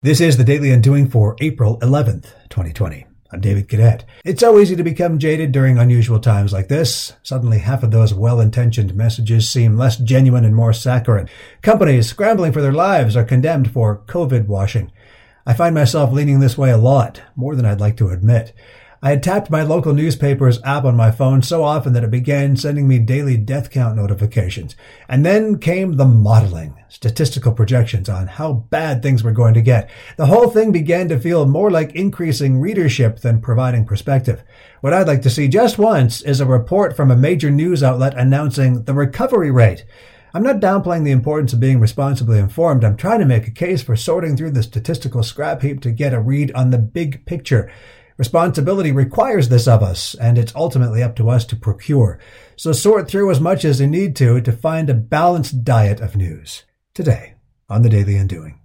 This is the Daily Undoing for April 11th, 2020. I'm David Cadet. It's so easy to become jaded during unusual times like this. Suddenly, half of those well-intentioned messages seem less genuine and more saccharine. Companies scrambling for their lives are condemned for COVID washing. I find myself leaning this way a lot, more than I'd like to admit. I had tapped my local newspaper's app on my phone so often that it began sending me daily death count notifications. And then came the modeling, statistical projections on how bad things were going to get. The whole thing began to feel more like increasing readership than providing perspective. What I'd like to see just once is a report from a major news outlet announcing the recovery rate. I'm not downplaying the importance of being responsibly informed. I'm trying to make a case for sorting through the statistical scrap heap to get a read on the big picture. Responsibility requires this of us, and it's ultimately up to us to procure. So sort through as much as you need to to find a balanced diet of news. Today, on the Daily Undoing.